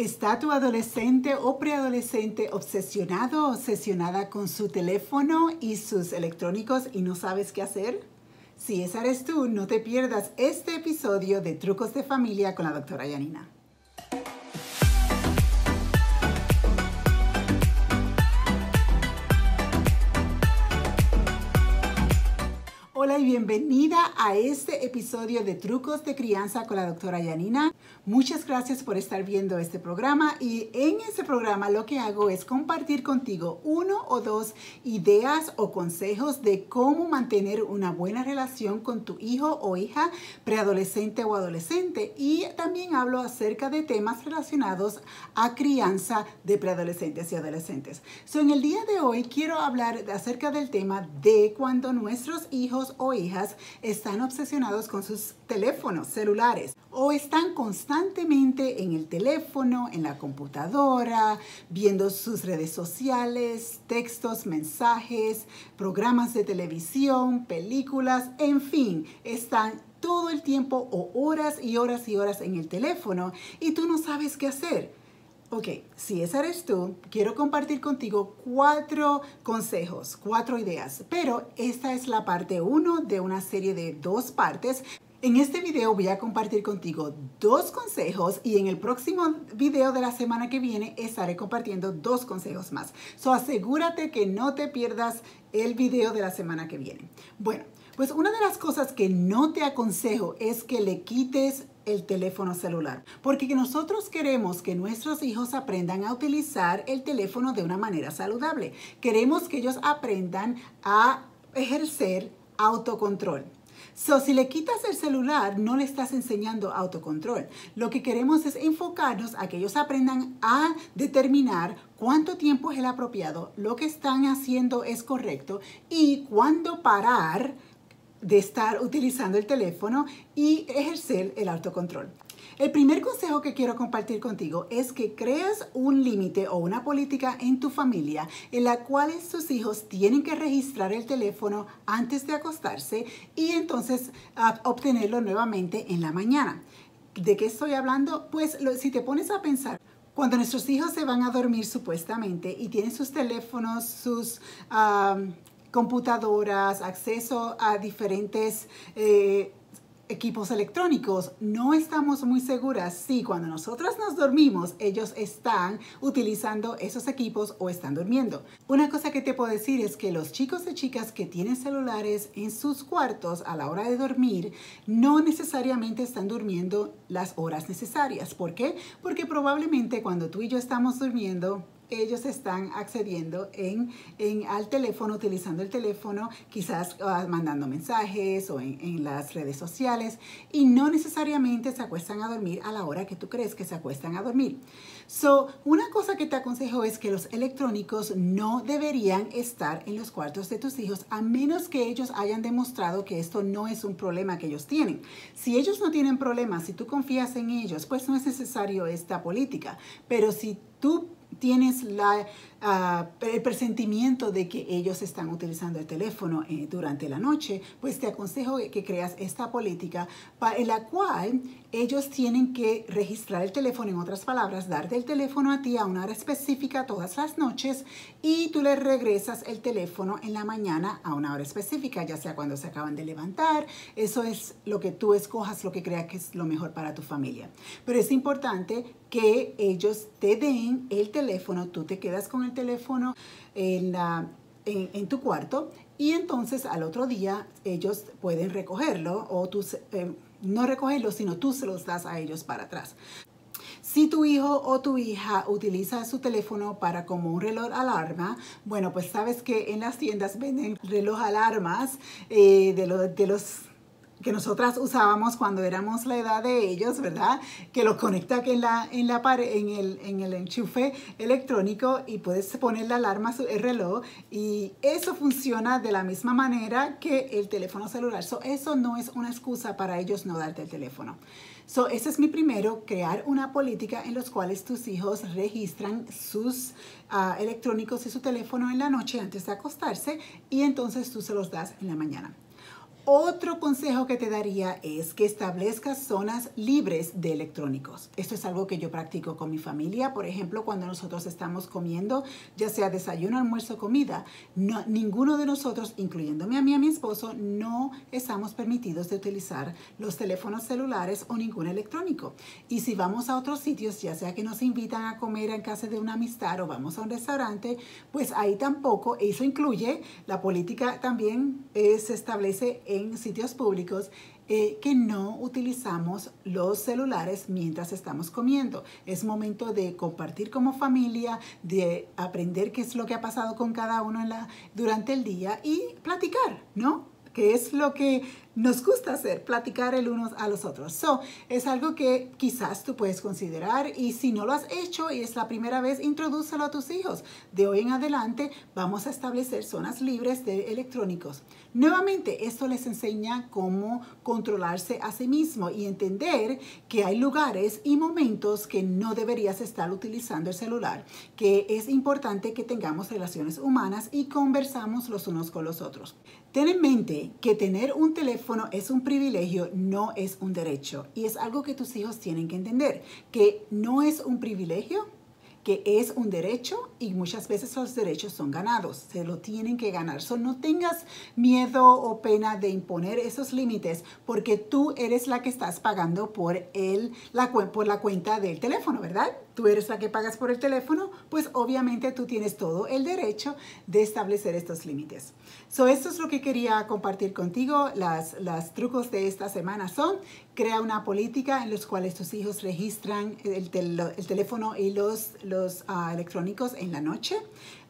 ¿Está tu adolescente o preadolescente obsesionado o obsesionada con su teléfono y sus electrónicos y no sabes qué hacer? Si esa eres tú, no te pierdas este episodio de Trucos de Familia con la doctora Yanina. Y bienvenida a este episodio de Trucos de Crianza con la doctora Yanina. Muchas gracias por estar viendo este programa y en este programa lo que hago es compartir contigo uno o dos ideas o consejos de cómo mantener una buena relación con tu hijo o hija preadolescente o adolescente y también hablo acerca de temas relacionados a crianza de preadolescentes y adolescentes. So, en el día de hoy quiero hablar acerca del tema de cuando nuestros hijos o hijas están obsesionados con sus teléfonos celulares o están constantemente en el teléfono, en la computadora, viendo sus redes sociales, textos, mensajes, programas de televisión, películas, en fin, están todo el tiempo o horas y horas y horas en el teléfono y tú no sabes qué hacer. Ok, si esa eres tú, quiero compartir contigo cuatro consejos, cuatro ideas, pero esta es la parte uno de una serie de dos partes. En este video voy a compartir contigo dos consejos y en el próximo video de la semana que viene estaré compartiendo dos consejos más. So asegúrate que no te pierdas el video de la semana que viene. Bueno, pues una de las cosas que no te aconsejo es que le quites el teléfono celular, porque nosotros queremos que nuestros hijos aprendan a utilizar el teléfono de una manera saludable. Queremos que ellos aprendan a ejercer autocontrol. So, si le quitas el celular, no le estás enseñando autocontrol. Lo que queremos es enfocarnos a que ellos aprendan a determinar cuánto tiempo es el apropiado, lo que están haciendo es correcto y cuándo parar de estar utilizando el teléfono y ejercer el autocontrol. El primer consejo que quiero compartir contigo es que creas un límite o una política en tu familia en la cual tus hijos tienen que registrar el teléfono antes de acostarse y entonces ah, obtenerlo nuevamente en la mañana. ¿De qué estoy hablando? Pues si te pones a pensar, cuando nuestros hijos se van a dormir supuestamente y tienen sus teléfonos, sus ah, computadoras, acceso a diferentes eh, equipos electrónicos. No estamos muy seguras si cuando nosotras nos dormimos ellos están utilizando esos equipos o están durmiendo. Una cosa que te puedo decir es que los chicos y chicas que tienen celulares en sus cuartos a la hora de dormir no necesariamente están durmiendo las horas necesarias. ¿Por qué? Porque probablemente cuando tú y yo estamos durmiendo ellos están accediendo en, al teléfono, utilizando el teléfono, quizás ah, mandando mensajes o en, en, las redes sociales y no necesariamente se acuestan a dormir a la hora que tú crees que se acuestan a dormir. So, una cosa que te aconsejo es que los electrónicos no deberían estar en los cuartos de tus hijos a menos que ellos hayan demostrado que esto no es un problema que ellos tienen. Si ellos no tienen problemas, si tú confías en ellos, pues no es necesario esta política. Pero si tú tienes la, uh, el presentimiento de que ellos están utilizando el teléfono eh, durante la noche, pues te aconsejo que creas esta política en la cual ellos tienen que registrar el teléfono, en otras palabras, darte el teléfono a ti a una hora específica todas las noches y tú le regresas el teléfono en la mañana a una hora específica, ya sea cuando se acaban de levantar. Eso es lo que tú escojas, lo que creas que es lo mejor para tu familia. Pero es importante que ellos te den el teléfono, tú te quedas con el teléfono en, en, tu cuarto y entonces al otro día ellos pueden recogerlo o tú, eh, no recogerlo, sino tú se los das a ellos para atrás. Si tu hijo o tu hija utiliza su teléfono para como un reloj alarma, bueno, pues sabes que en las tiendas venden reloj alarmas eh, de, de los que nosotras usábamos cuando éramos la edad de ellos, ¿verdad? Que lo conecta en la, en la en el, en el enchufe electrónico y puedes poner la alarma, el reloj y eso funciona de la misma manera que el teléfono celular. eso no es una excusa para ellos no darte el teléfono. So, ese es mi primero, crear una política en los cuales tus hijos registran sus ah, electrónicos y su teléfono en la noche antes de acostarse y entonces tú se los das en la mañana. Otro consejo que te daría es que establezcas zonas libres de electrónicos. Esto es algo que yo practico con mi familia. Por ejemplo, cuando nosotros estamos comiendo, ya sea desayuno, almuerzo, comida, no, ninguno de nosotros, incluyéndome a mí y a mi esposo, no estamos permitidos de utilizar los teléfonos celulares o ningún electrónico. Y si vamos a otros sitios, ya sea que nos invitan a comer en casa de una amistad o vamos a un restaurante, pues ahí tampoco, eso incluye, la política también eh, se establece en sitios públicos eh, que no utilizamos los celulares mientras estamos comiendo. Es momento de compartir como familia, de aprender qué es lo que ha pasado con cada uno durante el día y platicar, ¿no? Que es lo que nos gusta hacer, platicar el unos a los otros. So, es algo que quizás tú puedes considerar y si no lo has hecho y es la primera vez, introdúcelo a tus hijos. De hoy en adelante vamos a establecer zonas libres de electrónicos. Nuevamente, esto les enseña cómo controlarse a sí mismo y entender que hay lugares y momentos que no deberías estar utilizando el celular, que es importante que tengamos relaciones humanas y conversamos los unos con los otros. Ten en mente que tener un teléfono es un privilegio, no es un derecho. Y es algo que tus hijos tienen que entender, que no es un privilegio, que es un derecho y muchas veces los derechos son ganados, se lo tienen que ganar. So, no tengas miedo o pena de imponer esos límites porque tú eres la que estás pagando por, el, la, por la cuenta del teléfono, ¿verdad? Tú eres la que pagas por el teléfono, pues obviamente tú tienes todo el derecho de establecer estos límites. So, esto es lo que quería compartir contigo. Las, las trucos de esta semana son crea una política en los cuales tus hijos registran el, el teléfono y los, los uh, electrónicos en la noche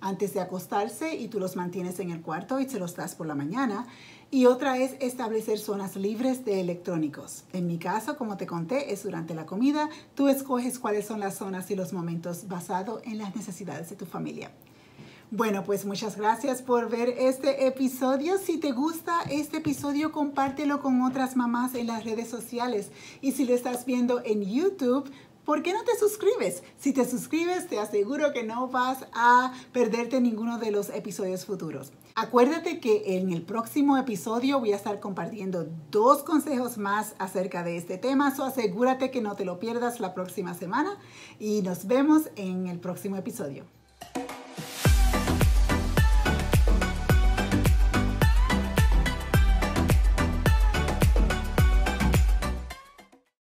antes de acostarse y tú los mantienes en el cuarto y se los das por la mañana. Y otra es establecer zonas libres de electrónicos. En mi caso, como te conté, es durante la comida. Tú escoges cuáles son las zonas y los momentos basado en las necesidades de tu familia. Bueno, pues muchas gracias por ver este episodio. Si te gusta este episodio, compártelo con otras mamás en las redes sociales. Y si lo estás viendo en YouTube, ¿por qué no te suscribes? Si te suscribes, te aseguro que no vas a perderte ninguno de los episodios futuros. Acuérdate que en el próximo episodio voy a estar compartiendo dos consejos más acerca de este tema, so asegúrate que no te lo pierdas la próxima semana y nos vemos en el próximo episodio.